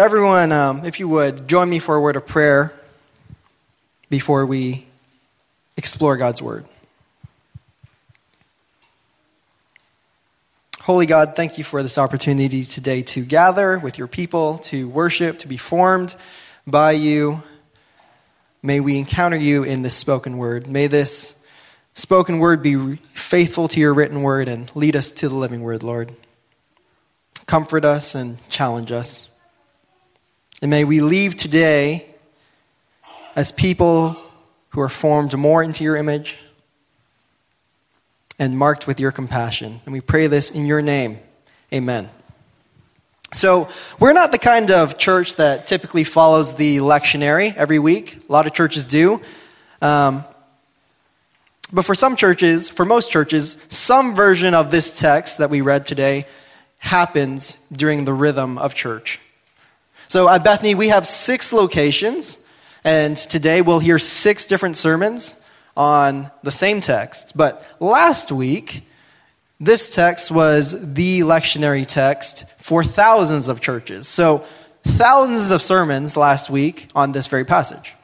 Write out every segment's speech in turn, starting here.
everyone, um, if you would, join me for a word of prayer before we explore God's Word. Holy God, thank you for this opportunity today to gather with your people, to worship, to be formed by you. May we encounter you in this spoken word. May this spoken word be faithful to your written word and lead us to the living word, Lord. Comfort us and challenge us. And may we leave today as people who are formed more into your image and marked with your compassion. And we pray this in your name. Amen. So, we're not the kind of church that typically follows the lectionary every week. A lot of churches do. Um, but for some churches, for most churches, some version of this text that we read today happens during the rhythm of church. So at Bethany, we have six locations, and today we'll hear six different sermons on the same text. But last week, this text was the lectionary text for thousands of churches. So, thousands of sermons last week on this very passage.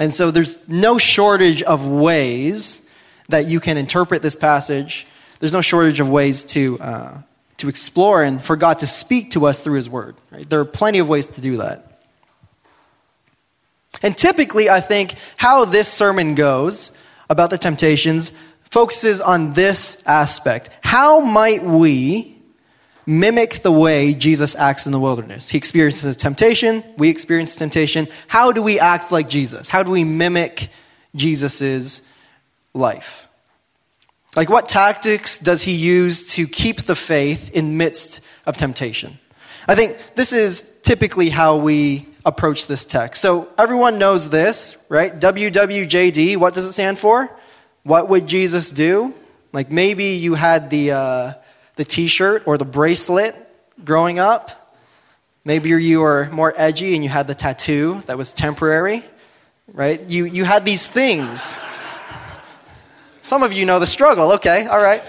And so, there's no shortage of ways that you can interpret this passage. There's no shortage of ways to, uh, to explore and for God to speak to us through His Word. Right? There are plenty of ways to do that. And typically, I think how this sermon goes about the temptations focuses on this aspect. How might we mimic the way Jesus acts in the wilderness? He experiences temptation, we experience temptation. How do we act like Jesus? How do we mimic Jesus' life? Like, what tactics does he use to keep the faith in midst of temptation? I think this is typically how we approach this text. So, everyone knows this, right? WWJD, what does it stand for? What would Jesus do? Like maybe you had the, uh, the t shirt or the bracelet growing up. Maybe you were more edgy and you had the tattoo that was temporary, right? You, you had these things. Some of you know the struggle. Okay, all right.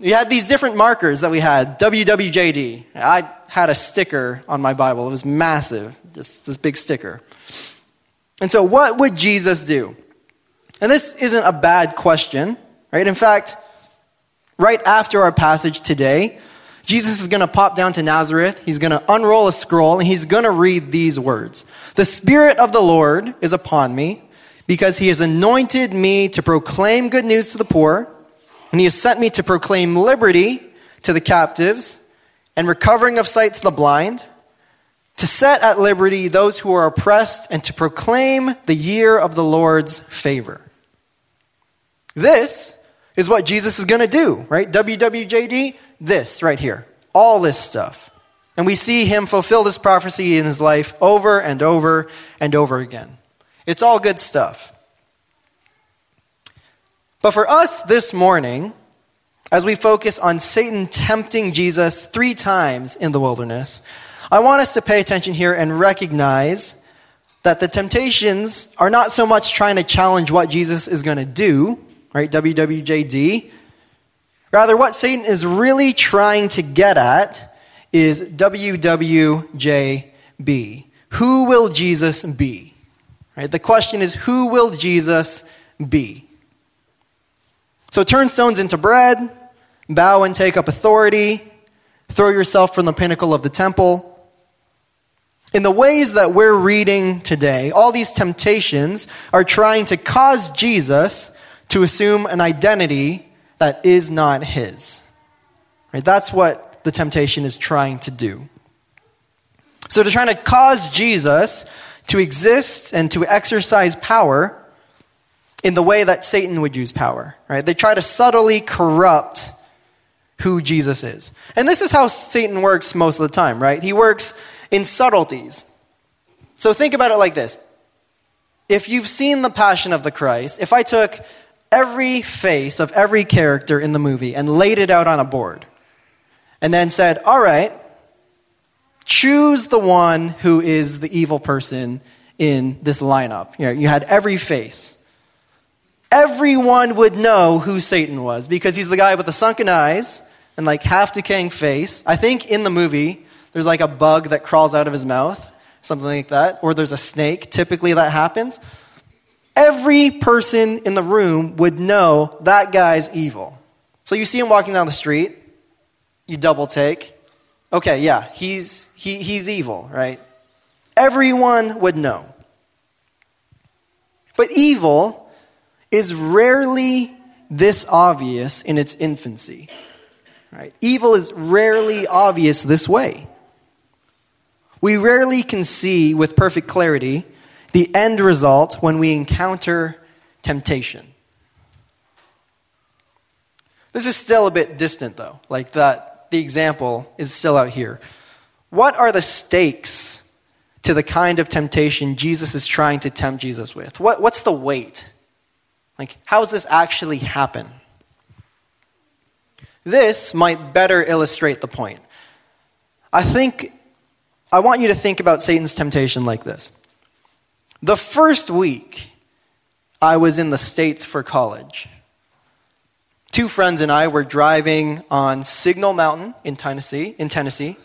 You had these different markers that we had. WWJD. I had a sticker on my Bible. It was massive, just this big sticker. And so, what would Jesus do? And this isn't a bad question, right? In fact, right after our passage today, Jesus is going to pop down to Nazareth. He's going to unroll a scroll and he's going to read these words The Spirit of the Lord is upon me because he has anointed me to proclaim good news to the poor, and he has sent me to proclaim liberty to the captives and recovering of sight to the blind, to set at liberty those who are oppressed, and to proclaim the year of the Lord's favor. This is what Jesus is going to do, right? WWJD, this right here. All this stuff. And we see him fulfill this prophecy in his life over and over and over again. It's all good stuff. But for us this morning, as we focus on Satan tempting Jesus three times in the wilderness, I want us to pay attention here and recognize that the temptations are not so much trying to challenge what Jesus is going to do, right? WWJD. Rather, what Satan is really trying to get at is WWJB. Who will Jesus be? Right? The question is, who will Jesus be? So turn stones into bread, bow and take up authority, throw yourself from the pinnacle of the temple. In the ways that we're reading today, all these temptations are trying to cause Jesus to assume an identity that is not his. Right? That's what the temptation is trying to do. So they're trying to cause Jesus to exist and to exercise power in the way that Satan would use power. Right? They try to subtly corrupt who Jesus is. And this is how Satan works most of the time, right? He works in subtleties. So think about it like this. If you've seen the Passion of the Christ, if I took every face of every character in the movie and laid it out on a board. And then said, All right, choose the one who is the evil person in this lineup. You, know, you had every face. Everyone would know who Satan was because he's the guy with the sunken eyes and like half decaying face. I think in the movie, there's like a bug that crawls out of his mouth, something like that, or there's a snake, typically that happens. Every person in the room would know that guy's evil. So you see him walking down the street, you double take. Okay, yeah, he's, he, he's evil, right? Everyone would know. But evil is rarely this obvious in its infancy. Right? Evil is rarely obvious this way. We rarely can see with perfect clarity the end result when we encounter temptation. This is still a bit distant, though, like that the example is still out here. What are the stakes to the kind of temptation Jesus is trying to tempt Jesus with? What, what's the weight? Like, how does this actually happen? This might better illustrate the point. I think, I want you to think about Satan's temptation like this. The first week I was in the States for college, two friends and I were driving on Signal Mountain in Tennessee, in Tennessee,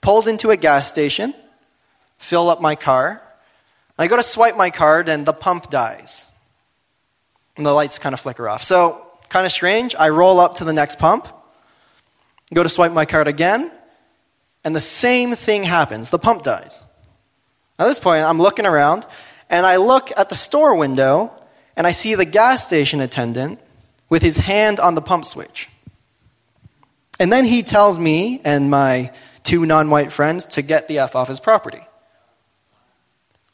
pulled into a gas station, fill up my car. I go to swipe my card and the pump dies. And the lights kind of flicker off. So, kind of strange. I roll up to the next pump, go to swipe my card again, and the same thing happens. The pump dies. At this point, I'm looking around, and I look at the store window, and I see the gas station attendant with his hand on the pump switch. And then he tells me and my two non white friends to get the F off his property.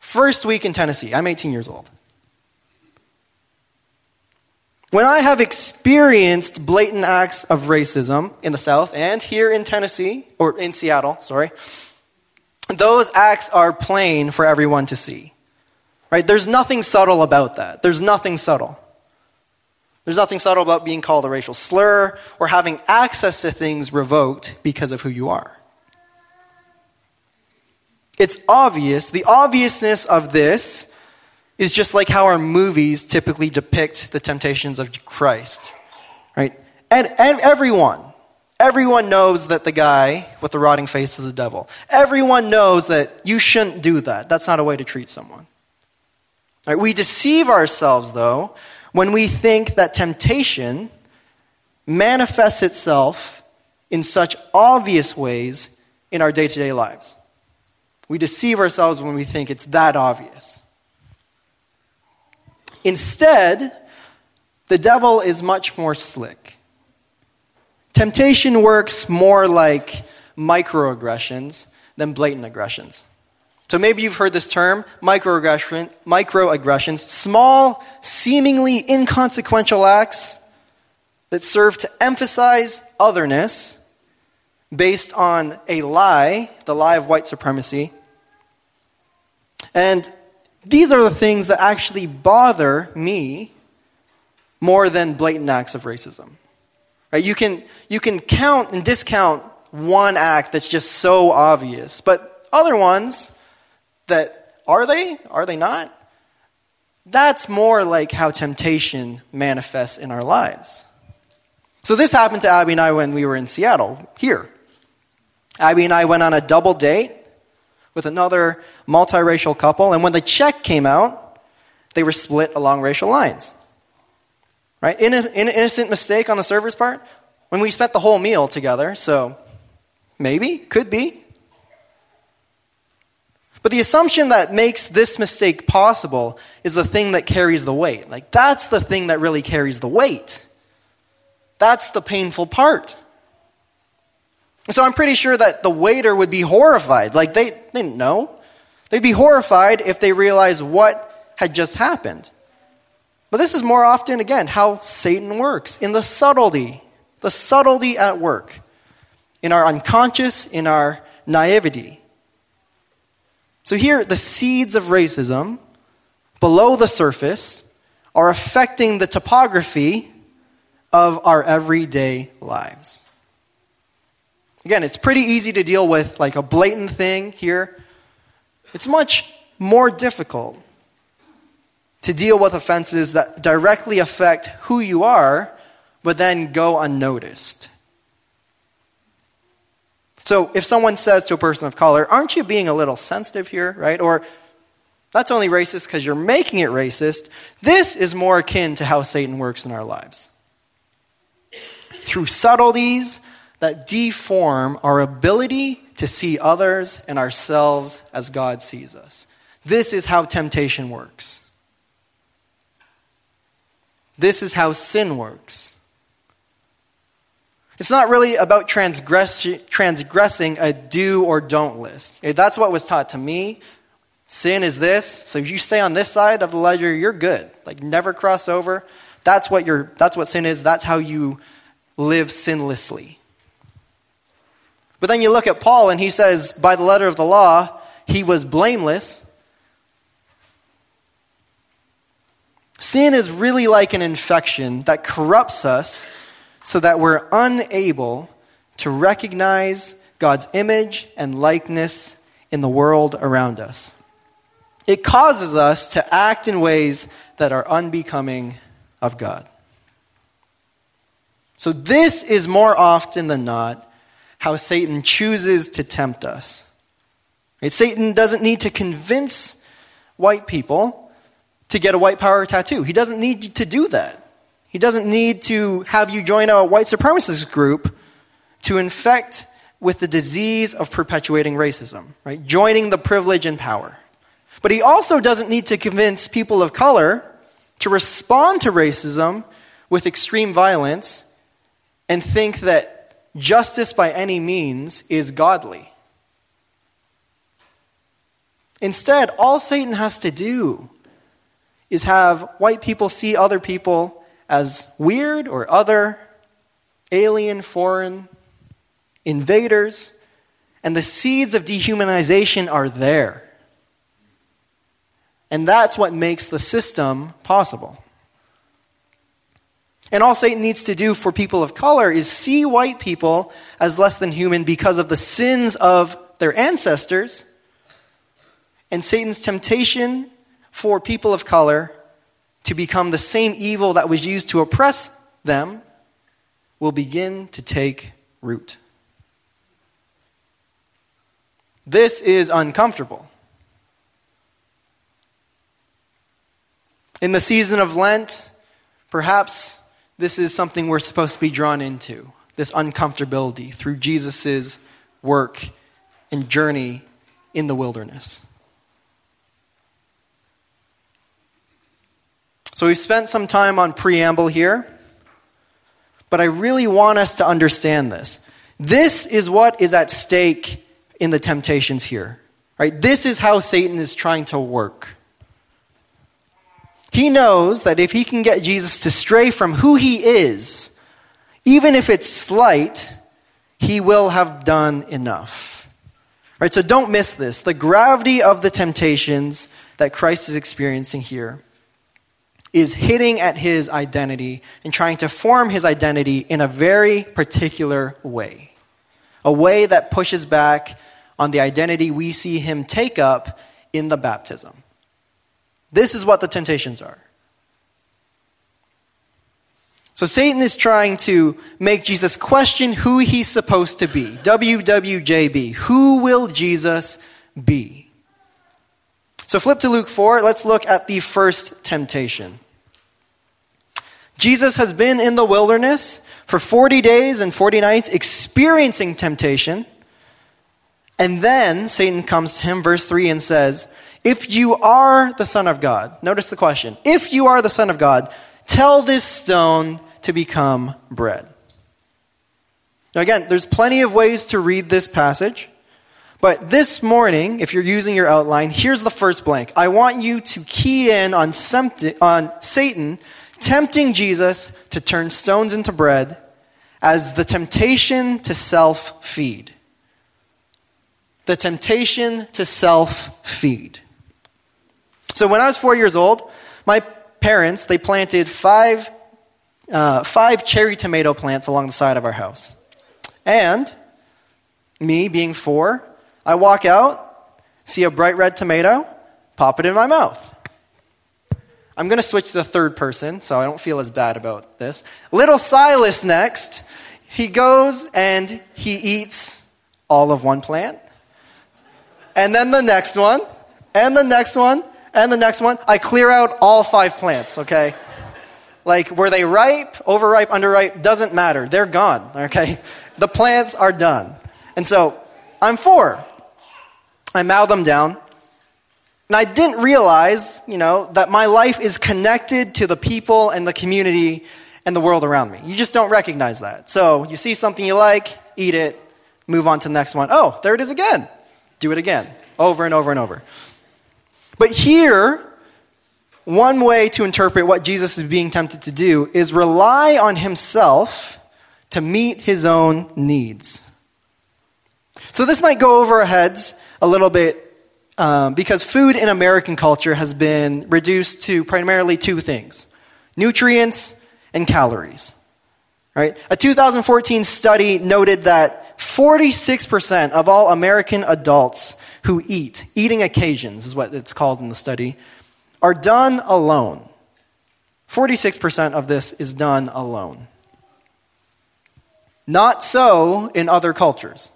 First week in Tennessee, I'm 18 years old. When I have experienced blatant acts of racism in the South and here in Tennessee, or in Seattle, sorry, those acts are plain for everyone to see. Right? There's nothing subtle about that. There's nothing subtle. There's nothing subtle about being called a racial slur or having access to things revoked because of who you are. It's obvious. The obviousness of this is just like how our movies typically depict the temptations of Christ. Right? And, and everyone, Everyone knows that the guy with the rotting face is the devil. Everyone knows that you shouldn't do that. That's not a way to treat someone. Right, we deceive ourselves, though, when we think that temptation manifests itself in such obvious ways in our day to day lives. We deceive ourselves when we think it's that obvious. Instead, the devil is much more slick. Temptation works more like microaggressions than blatant aggressions. So maybe you've heard this term, microaggression, microaggressions, small, seemingly inconsequential acts that serve to emphasize otherness based on a lie, the lie of white supremacy. And these are the things that actually bother me more than blatant acts of racism. Right? You, can, you can count and discount one act that's just so obvious, but other ones that are they? Are they not? That's more like how temptation manifests in our lives. So this happened to Abby and I when we were in Seattle, here. Abby and I went on a double date with another multiracial couple, and when the check came out, they were split along racial lines. Right? In an innocent mistake on the server's part when we spent the whole meal together, so maybe, could be. But the assumption that makes this mistake possible is the thing that carries the weight. Like, that's the thing that really carries the weight. That's the painful part. So I'm pretty sure that the waiter would be horrified. Like, they, they didn't know. They'd be horrified if they realized what had just happened. But this is more often, again, how Satan works in the subtlety, the subtlety at work, in our unconscious, in our naivety. So here, the seeds of racism below the surface are affecting the topography of our everyday lives. Again, it's pretty easy to deal with like a blatant thing here. It's much more difficult to deal with offenses that directly affect who you are, but then go unnoticed. So if someone says to a person of color, aren't you being a little sensitive here, right? Or that's only racist because you're making it racist. This is more akin to how Satan works in our lives. Through subtleties that deform our ability to see others and ourselves as God sees us. This is how temptation works. This is how sin works. It's not really about transgress- transgressing a do or don't list. That's what was taught to me. Sin is this, so you stay on this side of the ledger, you're good. Like never cross over. That's what you that's what sin is. That's how you live sinlessly. But then you look at Paul and he says by the letter of the law, he was blameless. Sin is really like an infection that corrupts us so that we're unable to recognize God's image and likeness in the world around us. It causes us to act in ways that are unbecoming of God. So, this is more often than not how Satan chooses to tempt us. Right? Satan doesn't need to convince white people to get a white power tattoo. He doesn't need to do that. He doesn't need to have you join a white supremacist group to infect with the disease of perpetuating racism, right? Joining the privilege and power. But he also doesn't need to convince people of color to respond to racism with extreme violence and think that justice by any means is godly. Instead, all Satan has to do is have white people see other people as weird or other, alien, foreign, invaders, and the seeds of dehumanization are there. And that's what makes the system possible. And all Satan needs to do for people of color is see white people as less than human because of the sins of their ancestors. And Satan's temptation for people of color to become the same evil that was used to oppress them will begin to take root. This is uncomfortable. In the season of Lent, perhaps this is something we're supposed to be drawn into this uncomfortability through Jesus' work and journey in the wilderness. So we've spent some time on preamble here, but I really want us to understand this. This is what is at stake in the temptations here. Right? This is how Satan is trying to work. He knows that if he can get Jesus to stray from who he is, even if it's slight, he will have done enough. Right? So don't miss this. The gravity of the temptations that Christ is experiencing here is hitting at his identity and trying to form his identity in a very particular way. A way that pushes back on the identity we see him take up in the baptism. This is what the temptations are. So Satan is trying to make Jesus question who he's supposed to be. WWJB. Who will Jesus be? So flip to Luke 4. Let's look at the first temptation. Jesus has been in the wilderness for 40 days and 40 nights experiencing temptation. And then Satan comes to him, verse 3, and says, if you are the Son of God, notice the question. If you are the Son of God, tell this stone to become bread. Now, again, there's plenty of ways to read this passage. But this morning, if you're using your outline, here's the first blank. I want you to key in on, on Satan tempting Jesus to turn stones into bread as the temptation to self feed. The temptation to self feed. So when I was four years old, my parents, they planted five, uh, five cherry tomato plants along the side of our house. And me being four, I walk out, see a bright red tomato, pop it in my mouth. I'm going to switch to the third person so I don't feel as bad about this. Little Silas next, he goes and he eats all of one plant. And then the next one, and the next one, and the next one. I clear out all five plants, okay? Like, were they ripe, overripe, underripe? Doesn't matter. They're gone, okay? The plants are done. And so, I'm four. I mow them down. And I didn't realize, you know, that my life is connected to the people and the community and the world around me. You just don't recognize that. So, you see something you like, eat it, move on to the next one. Oh, there it is again. Do it again, over and over and over. But here, one way to interpret what Jesus is being tempted to do is rely on himself to meet his own needs. So this might go over our heads a little bit um, because food in American culture has been reduced to primarily two things nutrients and calories. Right? A 2014 study noted that 46% of all American adults who eat, eating occasions is what it's called in the study, are done alone. 46% of this is done alone. Not so in other cultures.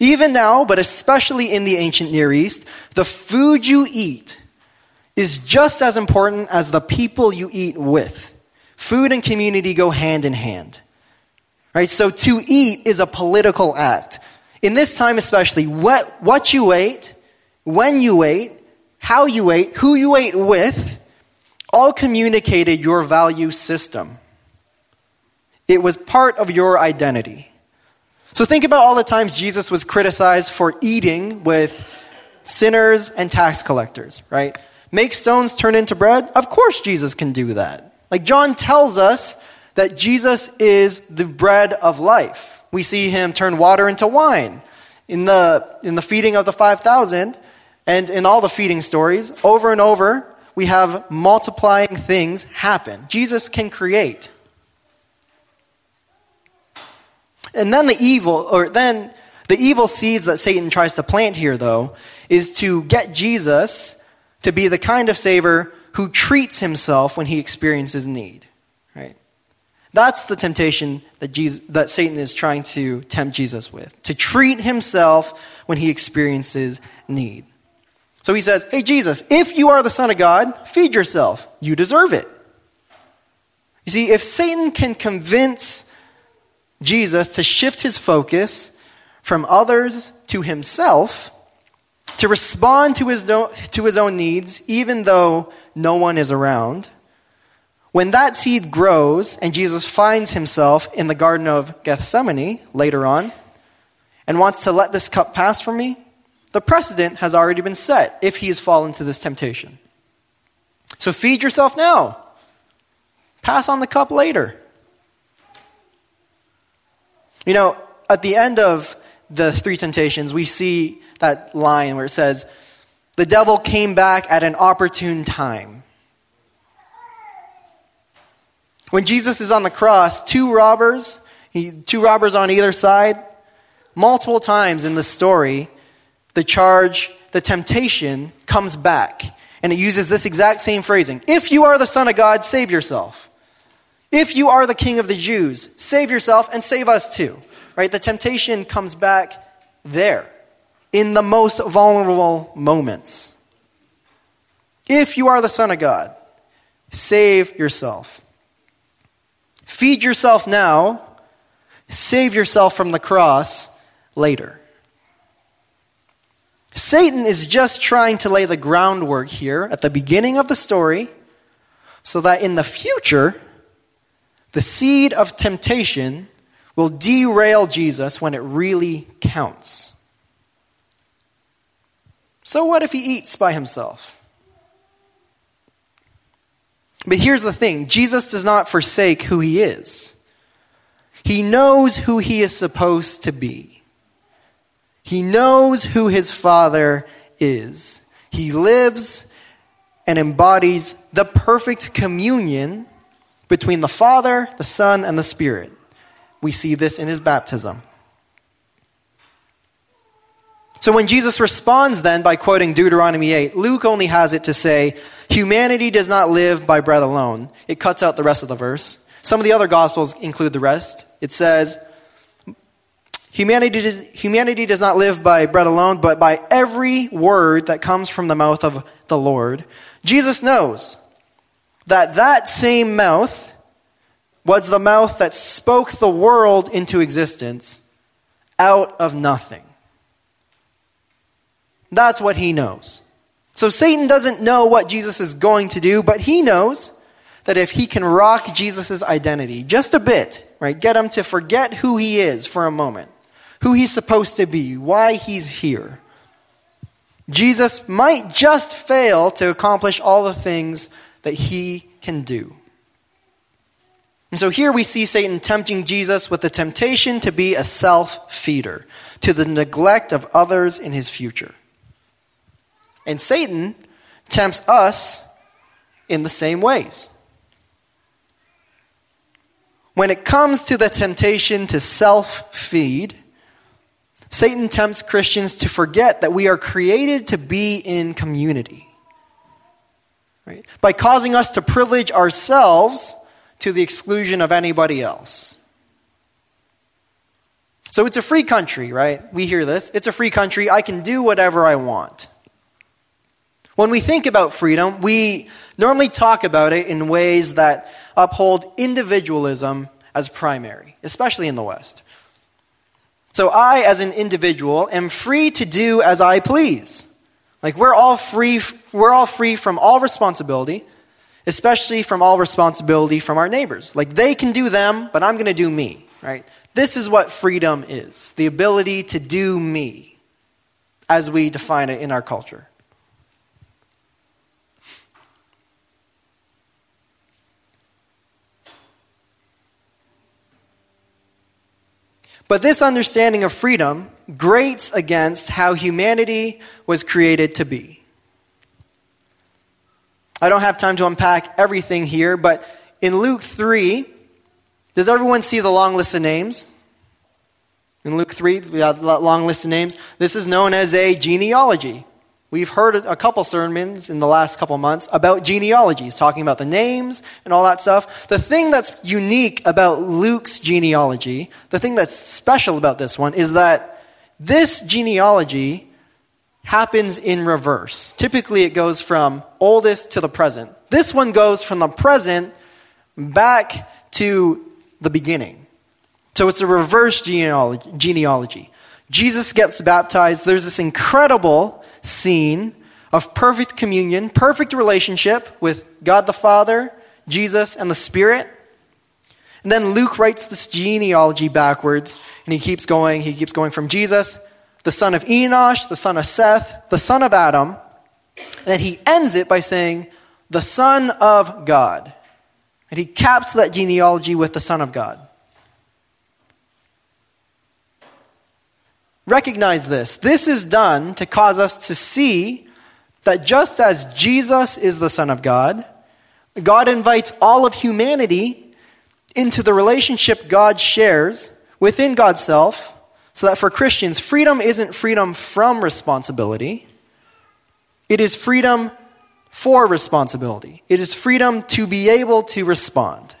Even now, but especially in the ancient Near East, the food you eat is just as important as the people you eat with. Food and community go hand in hand. Right? So to eat is a political act. In this time, especially, what, what you ate, when you ate, how you ate, who you ate with, all communicated your value system. It was part of your identity. So think about all the times Jesus was criticized for eating with sinners and tax collectors, right? Make stones turn into bread? Of course, Jesus can do that. Like John tells us that Jesus is the bread of life. We see him turn water into wine in the, in the feeding of the 5,000 and in all the feeding stories. Over and over, we have multiplying things happen. Jesus can create. And then the evil, or then the evil seeds that Satan tries to plant here, though, is to get Jesus to be the kind of savior who treats himself when he experiences need. That's the temptation that, Jesus, that Satan is trying to tempt Jesus with to treat himself when he experiences need. So he says, Hey, Jesus, if you are the Son of God, feed yourself. You deserve it. You see, if Satan can convince Jesus to shift his focus from others to himself, to respond to his, to his own needs, even though no one is around, when that seed grows and Jesus finds himself in the Garden of Gethsemane later on and wants to let this cup pass from me, the precedent has already been set if he has fallen to this temptation. So feed yourself now. Pass on the cup later. You know, at the end of the three temptations, we see that line where it says, The devil came back at an opportune time. When Jesus is on the cross, two robbers, he, two robbers on either side, multiple times in the story, the charge, the temptation comes back. And it uses this exact same phrasing If you are the Son of God, save yourself. If you are the King of the Jews, save yourself and save us too. Right? The temptation comes back there in the most vulnerable moments. If you are the Son of God, save yourself. Feed yourself now, save yourself from the cross later. Satan is just trying to lay the groundwork here at the beginning of the story so that in the future, the seed of temptation will derail Jesus when it really counts. So, what if he eats by himself? But here's the thing Jesus does not forsake who he is, he knows who he is supposed to be. He knows who his Father is. He lives and embodies the perfect communion between the Father, the Son, and the Spirit. We see this in his baptism. So when Jesus responds then by quoting Deuteronomy 8, Luke only has it to say, Humanity does not live by bread alone. It cuts out the rest of the verse. Some of the other gospels include the rest. It says, Humanity does, humanity does not live by bread alone, but by every word that comes from the mouth of the Lord. Jesus knows that that same mouth was the mouth that spoke the world into existence out of nothing. That's what he knows. So Satan doesn't know what Jesus is going to do, but he knows that if he can rock Jesus' identity just a bit, right, get him to forget who he is for a moment, who he's supposed to be, why he's here, Jesus might just fail to accomplish all the things that he can do. And so here we see Satan tempting Jesus with the temptation to be a self feeder, to the neglect of others in his future. And Satan tempts us in the same ways. When it comes to the temptation to self feed, Satan tempts Christians to forget that we are created to be in community. Right? By causing us to privilege ourselves to the exclusion of anybody else. So it's a free country, right? We hear this. It's a free country. I can do whatever I want. When we think about freedom, we normally talk about it in ways that uphold individualism as primary, especially in the West. So I, as an individual, am free to do as I please. Like we're all free, we're all free from all responsibility, especially from all responsibility from our neighbors. Like they can do them, but I'm going to do me, right? This is what freedom is the ability to do me as we define it in our culture. But this understanding of freedom grates against how humanity was created to be. I don't have time to unpack everything here, but in Luke 3, does everyone see the long list of names? In Luke 3, we have that long list of names. This is known as a genealogy. We've heard a couple sermons in the last couple months about genealogies, talking about the names and all that stuff. The thing that's unique about Luke's genealogy, the thing that's special about this one, is that this genealogy happens in reverse. Typically, it goes from oldest to the present. This one goes from the present back to the beginning. So it's a reverse genealogy. Jesus gets baptized. There's this incredible scene of perfect communion, perfect relationship with God the Father, Jesus, and the Spirit. And then Luke writes this genealogy backwards, and he keeps going. He keeps going from Jesus, the son of Enosh, the son of Seth, the son of Adam. And then he ends it by saying, the son of God. And he caps that genealogy with the son of God. Recognize this. This is done to cause us to see that just as Jesus is the Son of God, God invites all of humanity into the relationship God shares within God's self, so that for Christians, freedom isn't freedom from responsibility, it is freedom for responsibility. It is freedom to be able to respond.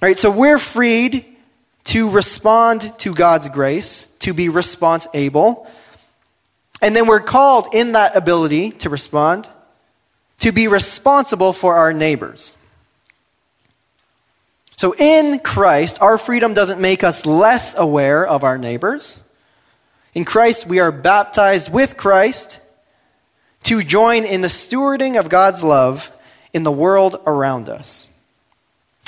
All right, so we're freed to respond to God's grace, to be response able. And then we're called in that ability to respond to be responsible for our neighbors. So in Christ, our freedom doesn't make us less aware of our neighbors. In Christ, we are baptized with Christ to join in the stewarding of God's love in the world around us.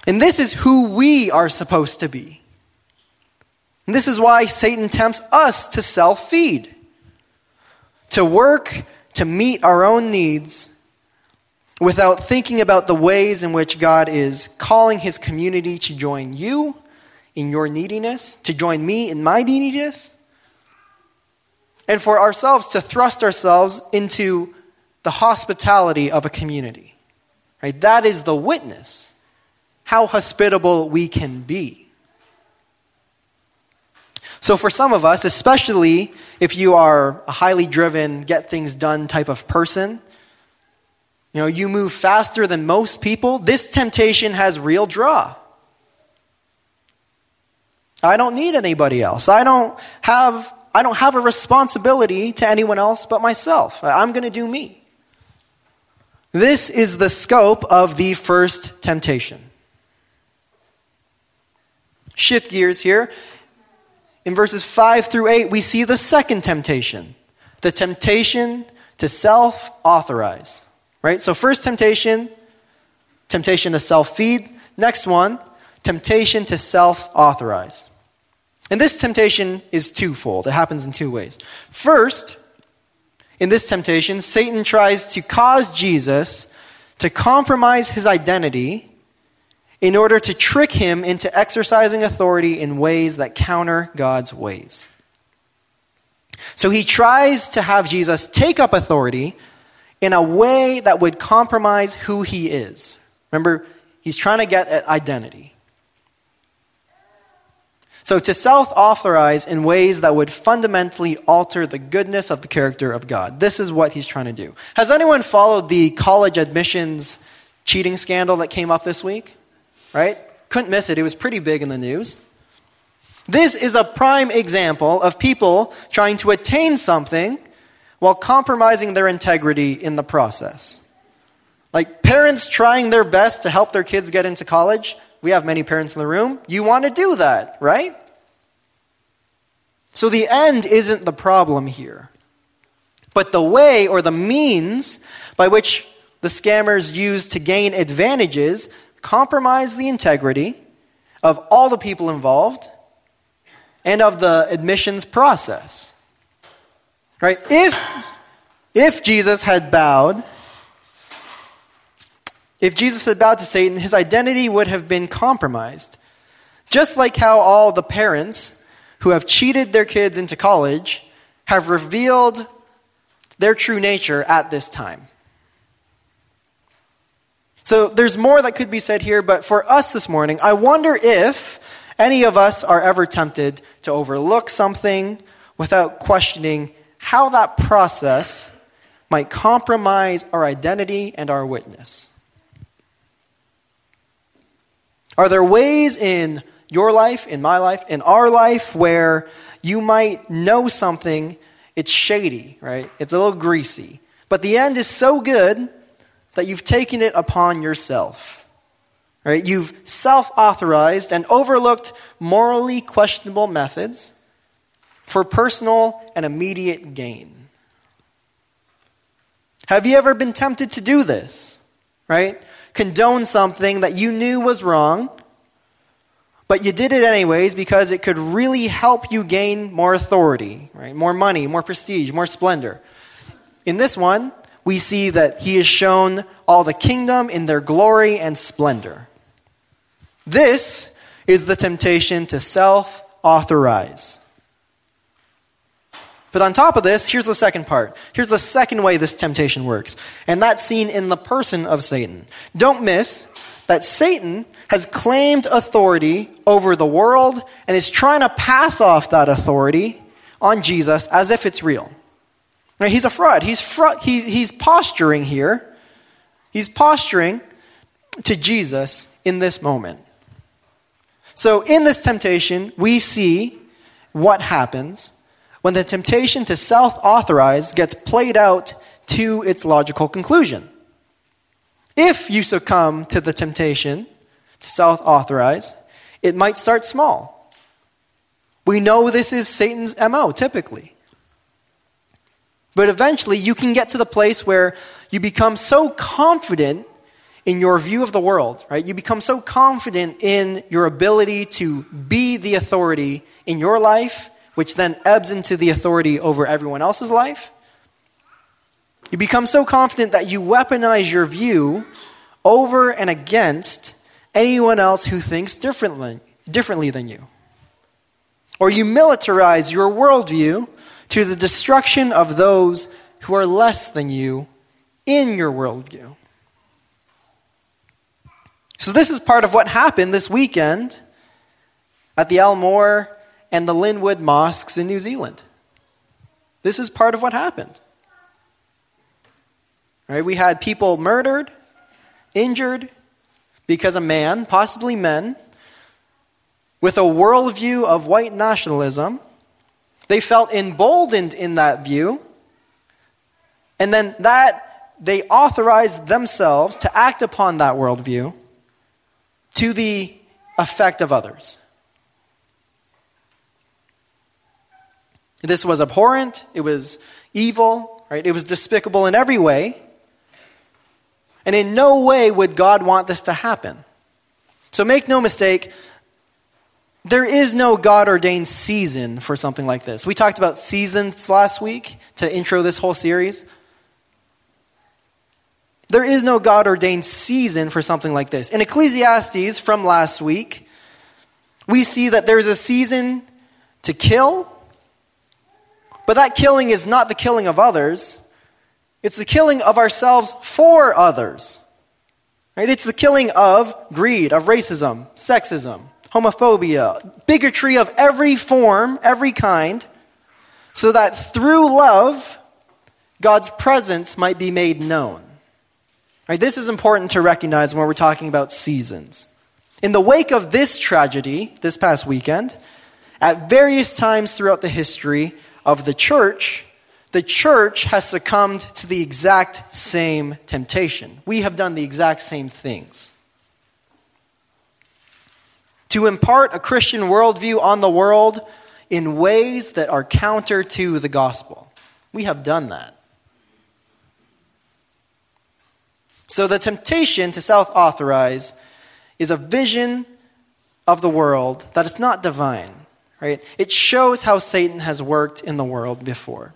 And this is who we are supposed to be. And this is why Satan tempts us to self feed, to work to meet our own needs without thinking about the ways in which God is calling his community to join you in your neediness, to join me in my neediness, and for ourselves to thrust ourselves into the hospitality of a community. Right? That is the witness. How hospitable we can be. So, for some of us, especially if you are a highly driven, get things done type of person, you know, you move faster than most people, this temptation has real draw. I don't need anybody else. I don't have, I don't have a responsibility to anyone else but myself. I'm going to do me. This is the scope of the first temptation. Shift gears here. In verses 5 through 8, we see the second temptation the temptation to self authorize. Right? So, first temptation, temptation to self feed. Next one, temptation to self authorize. And this temptation is twofold. It happens in two ways. First, in this temptation, Satan tries to cause Jesus to compromise his identity in order to trick him into exercising authority in ways that counter God's ways. So he tries to have Jesus take up authority in a way that would compromise who he is. Remember, he's trying to get at identity. So, to self authorize in ways that would fundamentally alter the goodness of the character of God. This is what he's trying to do. Has anyone followed the college admissions cheating scandal that came up this week? Right? Couldn't miss it. It was pretty big in the news. This is a prime example of people trying to attain something while compromising their integrity in the process. Like parents trying their best to help their kids get into college. We have many parents in the room. You want to do that, right? So the end isn't the problem here. But the way or the means by which the scammers use to gain advantages compromise the integrity of all the people involved and of the admissions process. Right? If, if Jesus had bowed, if Jesus had bowed to Satan, his identity would have been compromised. Just like how all the parents who have cheated their kids into college have revealed their true nature at this time. So there's more that could be said here, but for us this morning, I wonder if any of us are ever tempted to overlook something without questioning how that process might compromise our identity and our witness. Are there ways in your life, in my life, in our life where you might know something, it's shady, right? It's a little greasy. But the end is so good that you've taken it upon yourself. Right? You've self authorized and overlooked morally questionable methods for personal and immediate gain. Have you ever been tempted to do this? Right? Condone something that you knew was wrong, but you did it anyways because it could really help you gain more authority, right? More money, more prestige, more splendor. In this one, we see that he is shown all the kingdom in their glory and splendor. This is the temptation to self authorize. But on top of this, here's the second part. Here's the second way this temptation works. And that's seen in the person of Satan. Don't miss that Satan has claimed authority over the world and is trying to pass off that authority on Jesus as if it's real. He's a fraud. He's, fr- he's, he's posturing here. He's posturing to Jesus in this moment. So, in this temptation, we see what happens when the temptation to self authorize gets played out to its logical conclusion. If you succumb to the temptation to self authorize, it might start small. We know this is Satan's MO typically. But eventually, you can get to the place where you become so confident in your view of the world, right? You become so confident in your ability to be the authority in your life, which then ebbs into the authority over everyone else's life. You become so confident that you weaponize your view over and against anyone else who thinks differently, differently than you. Or you militarize your worldview to the destruction of those who are less than you in your worldview. So, this is part of what happened this weekend at the Al Noor and the Linwood mosques in New Zealand. This is part of what happened. Right? We had people murdered, injured, because a man, possibly men, with a worldview of white nationalism. They felt emboldened in that view. And then that they authorized themselves to act upon that worldview to the effect of others. This was abhorrent, it was evil, right? It was despicable in every way. And in no way would God want this to happen. So make no mistake, there is no God ordained season for something like this. We talked about seasons last week to intro this whole series. There is no God ordained season for something like this. In Ecclesiastes from last week, we see that there's a season to kill, but that killing is not the killing of others, it's the killing of ourselves for others. Right? It's the killing of greed, of racism, sexism, homophobia, bigotry of every form, every kind, so that through love, God's presence might be made known. Right, this is important to recognize when we're talking about seasons. In the wake of this tragedy this past weekend, at various times throughout the history of the church, the church has succumbed to the exact same temptation. We have done the exact same things to impart a Christian worldview on the world in ways that are counter to the gospel. We have done that. So the temptation to self authorize is a vision of the world that is not divine, right? It shows how Satan has worked in the world before.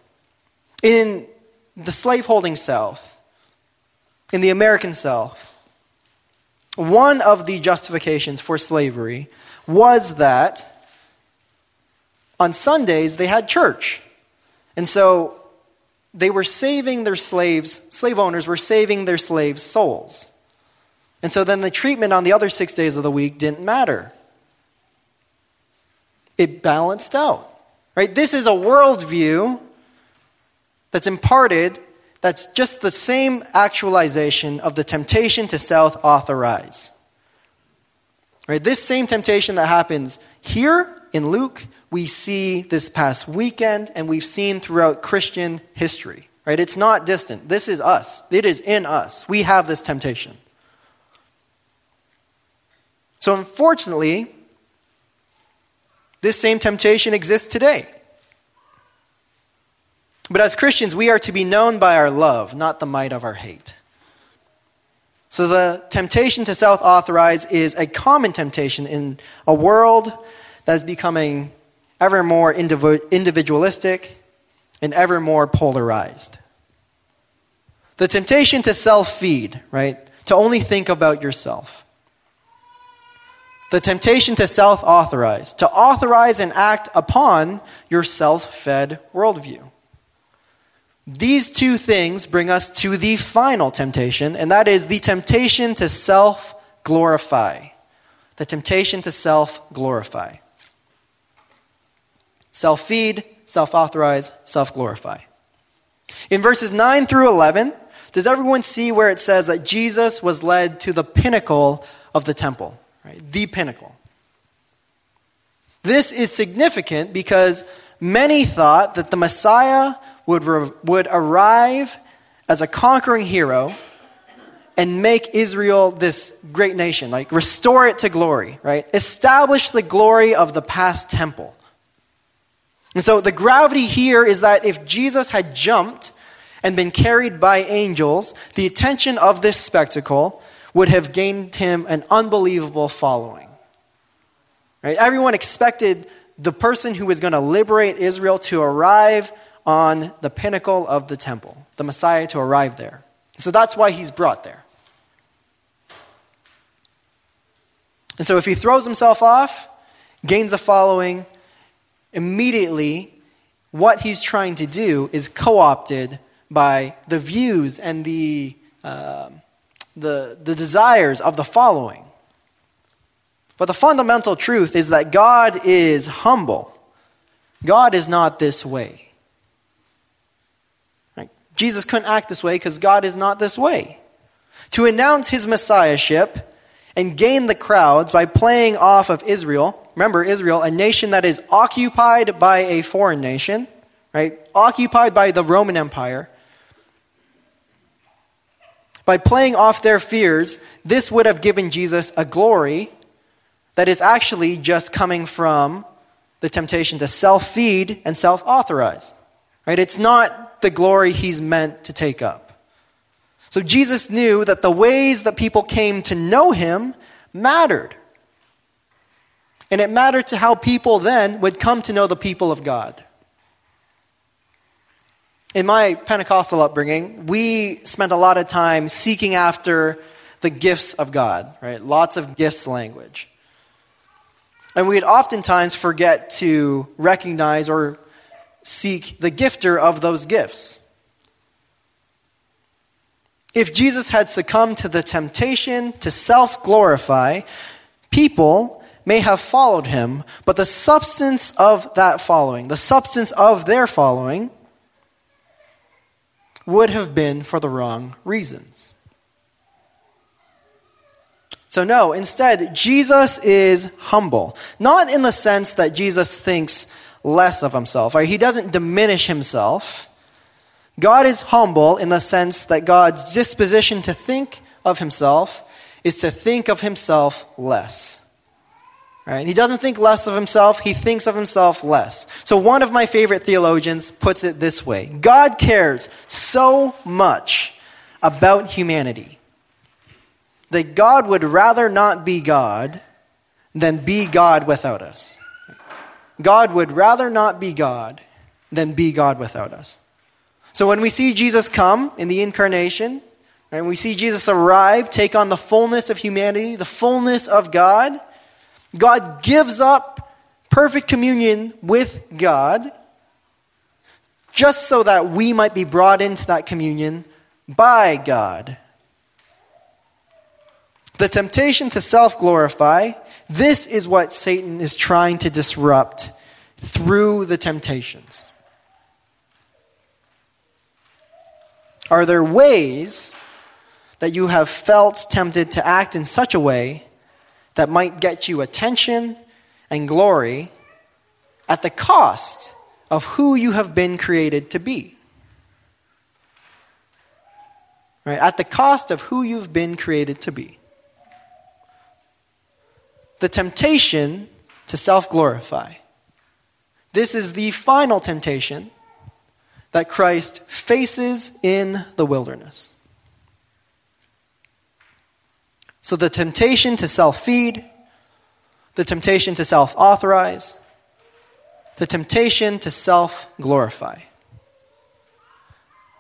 In the slaveholding South, in the American South, one of the justifications for slavery was that on Sundays they had church. And so they were saving their slaves, slave owners were saving their slaves' souls. And so then the treatment on the other six days of the week didn't matter. It balanced out. Right? This is a worldview that's imparted that's just the same actualization of the temptation to self authorize. Right? This same temptation that happens here in Luke, we see this past weekend, and we've seen throughout Christian history. Right? It's not distant. This is us. It is in us. We have this temptation. So, unfortunately, this same temptation exists today. But as Christians, we are to be known by our love, not the might of our hate. So the temptation to self authorize is a common temptation in a world that is becoming ever more individualistic and ever more polarized. The temptation to self feed, right? To only think about yourself. The temptation to self authorize, to authorize and act upon your self fed worldview. These two things bring us to the final temptation, and that is the temptation to self glorify. The temptation to self glorify. Self feed, self authorize, self glorify. In verses 9 through 11, does everyone see where it says that Jesus was led to the pinnacle of the temple? Right? The pinnacle. This is significant because many thought that the Messiah would, re- would arrive as a conquering hero and make Israel this great nation, like restore it to glory, right? Establish the glory of the past temple. And so the gravity here is that if Jesus had jumped and been carried by angels, the attention of this spectacle would have gained him an unbelievable following. Right? Everyone expected the person who was going to liberate Israel to arrive on the pinnacle of the temple, the Messiah to arrive there. So that's why he's brought there. And so if he throws himself off, gains a following, immediately what he's trying to do is co opted by the views and the, uh, the, the desires of the following. But the fundamental truth is that God is humble. God is not this way. Jesus couldn't act this way because God is not this way. To announce his messiahship and gain the crowds by playing off of Israel remember Israel, a nation that is occupied by a foreign nation, right? Occupied by the Roman Empire. By playing off their fears, this would have given Jesus a glory that is actually just coming from the temptation to self feed and self authorize. Right? It's not the glory he's meant to take up. So Jesus knew that the ways that people came to know him mattered. And it mattered to how people then would come to know the people of God. In my Pentecostal upbringing, we spent a lot of time seeking after the gifts of God, right? Lots of gifts language. And we'd oftentimes forget to recognize or seek the gifter of those gifts. If Jesus had succumbed to the temptation to self glorify, people may have followed him, but the substance of that following, the substance of their following, would have been for the wrong reasons. So, no, instead, Jesus is humble. Not in the sense that Jesus thinks less of himself, right? He doesn't diminish himself. God is humble in the sense that God's disposition to think of himself is to think of himself less. Right? He doesn't think less of himself, he thinks of himself less. So, one of my favorite theologians puts it this way God cares so much about humanity that God would rather not be God than be God without us. God would rather not be God than be God without us. So when we see Jesus come in the incarnation, and we see Jesus arrive, take on the fullness of humanity, the fullness of God, God gives up perfect communion with God just so that we might be brought into that communion by God. The temptation to self glorify, this is what Satan is trying to disrupt through the temptations. Are there ways that you have felt tempted to act in such a way that might get you attention and glory at the cost of who you have been created to be? Right? At the cost of who you've been created to be. The temptation to self glorify. This is the final temptation that Christ faces in the wilderness. So the temptation to self feed, the temptation to self authorize, the temptation to self glorify.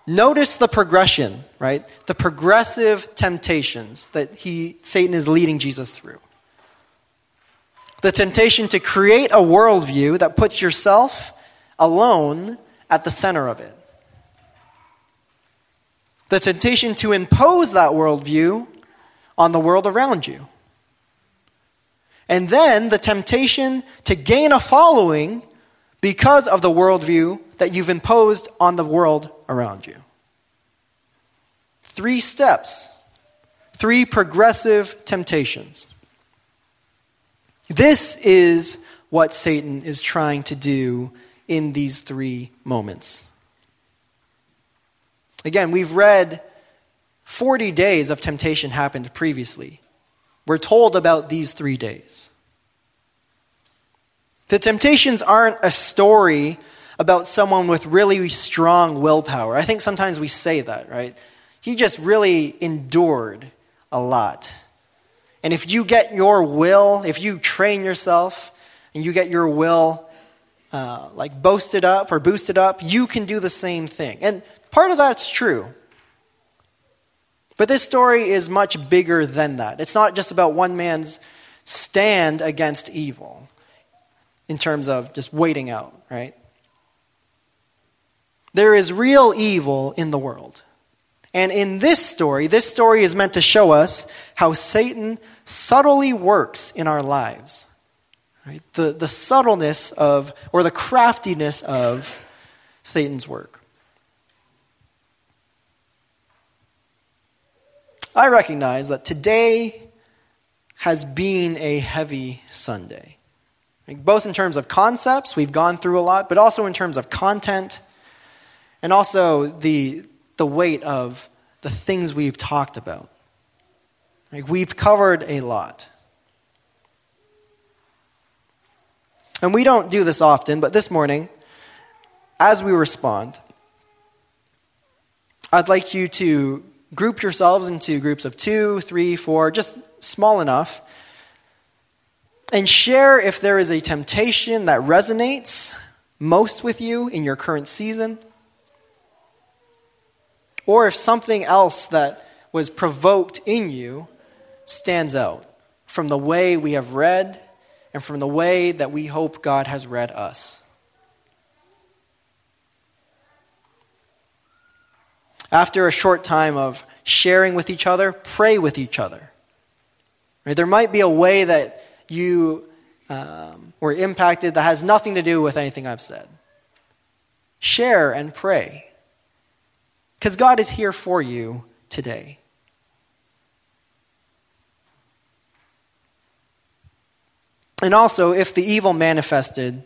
Notice the progression, right? The progressive temptations that he, Satan is leading Jesus through. The temptation to create a worldview that puts yourself alone at the center of it. The temptation to impose that worldview on the world around you. And then the temptation to gain a following because of the worldview that you've imposed on the world around you. Three steps, three progressive temptations. This is what Satan is trying to do in these three moments. Again, we've read 40 days of temptation happened previously. We're told about these three days. The temptations aren't a story about someone with really strong willpower. I think sometimes we say that, right? He just really endured a lot. And if you get your will, if you train yourself and you get your will uh, like boasted up or boosted up, you can do the same thing. And part of that's true. But this story is much bigger than that. It's not just about one man's stand against evil in terms of just waiting out, right? There is real evil in the world. And in this story, this story is meant to show us how Satan subtly works in our lives. Right? The, the subtleness of, or the craftiness of Satan's work. I recognize that today has been a heavy Sunday. Both in terms of concepts, we've gone through a lot, but also in terms of content and also the, the weight of the things we've talked about. Like we've covered a lot. And we don't do this often, but this morning, as we respond, I'd like you to group yourselves into groups of two, three, four, just small enough and share if there is a temptation that resonates most with you in your current season, or if something else that was provoked in you stands out from the way we have read and from the way that we hope God has read us. After a short time of sharing with each other, pray with each other. Right? There might be a way that you um, were impacted that has nothing to do with anything I've said. Share and pray. Because God is here for you today. And also, if the evil manifested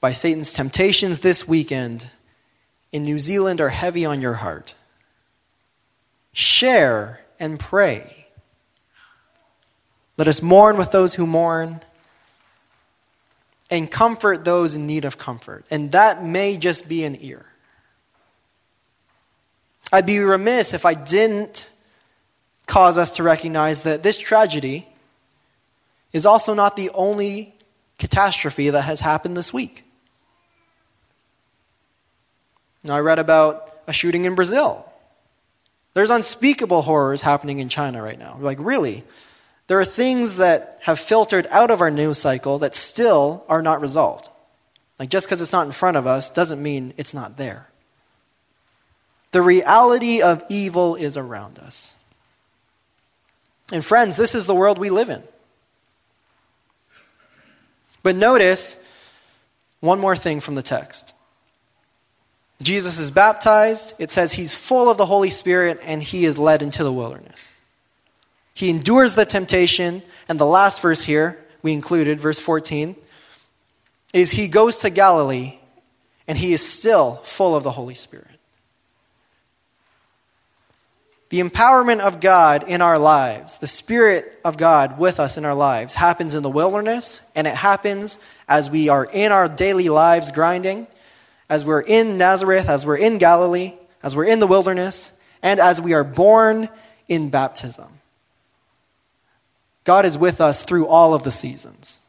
by Satan's temptations this weekend in New Zealand are heavy on your heart, share and pray. Let us mourn with those who mourn and comfort those in need of comfort. And that may just be an ear. I'd be remiss if I didn't cause us to recognize that this tragedy is also not the only catastrophe that has happened this week. Now, I read about a shooting in Brazil. There's unspeakable horrors happening in China right now. Like, really? There are things that have filtered out of our news cycle that still are not resolved. Like just because it's not in front of us doesn't mean it's not there. The reality of evil is around us. And friends, this is the world we live in. But notice one more thing from the text. Jesus is baptized. It says he's full of the Holy Spirit and he is led into the wilderness. He endures the temptation. And the last verse here, we included, verse 14, is he goes to Galilee and he is still full of the Holy Spirit. The empowerment of God in our lives, the Spirit of God with us in our lives, happens in the wilderness, and it happens as we are in our daily lives grinding, as we're in Nazareth, as we're in Galilee, as we're in the wilderness, and as we are born in baptism. God is with us through all of the seasons.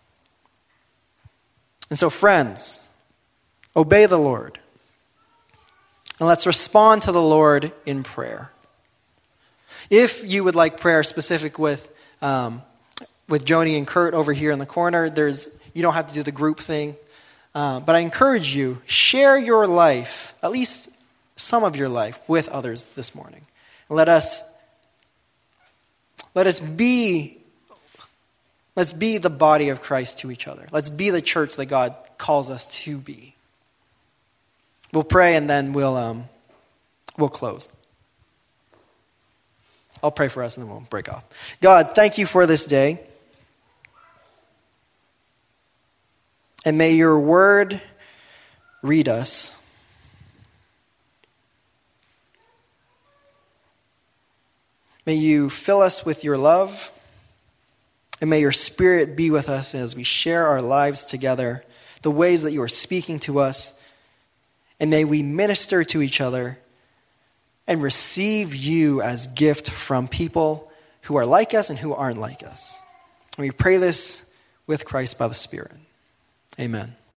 And so, friends, obey the Lord. And let's respond to the Lord in prayer. If you would like prayer specific with, um, with Joni and Kurt over here in the corner, there's, you don't have to do the group thing. Uh, but I encourage you, share your life, at least some of your life, with others this morning. Let us, let us be Let's be the body of Christ to each other. Let's be the church that God calls us to be. We'll pray and then we'll, um, we'll close. I'll pray for us and then we'll break off. God, thank you for this day. And may your word read us. May you fill us with your love. And may your spirit be with us as we share our lives together, the ways that you are speaking to us. And may we minister to each other and receive you as gift from people who are like us and who aren't like us. We pray this with Christ by the Spirit. Amen.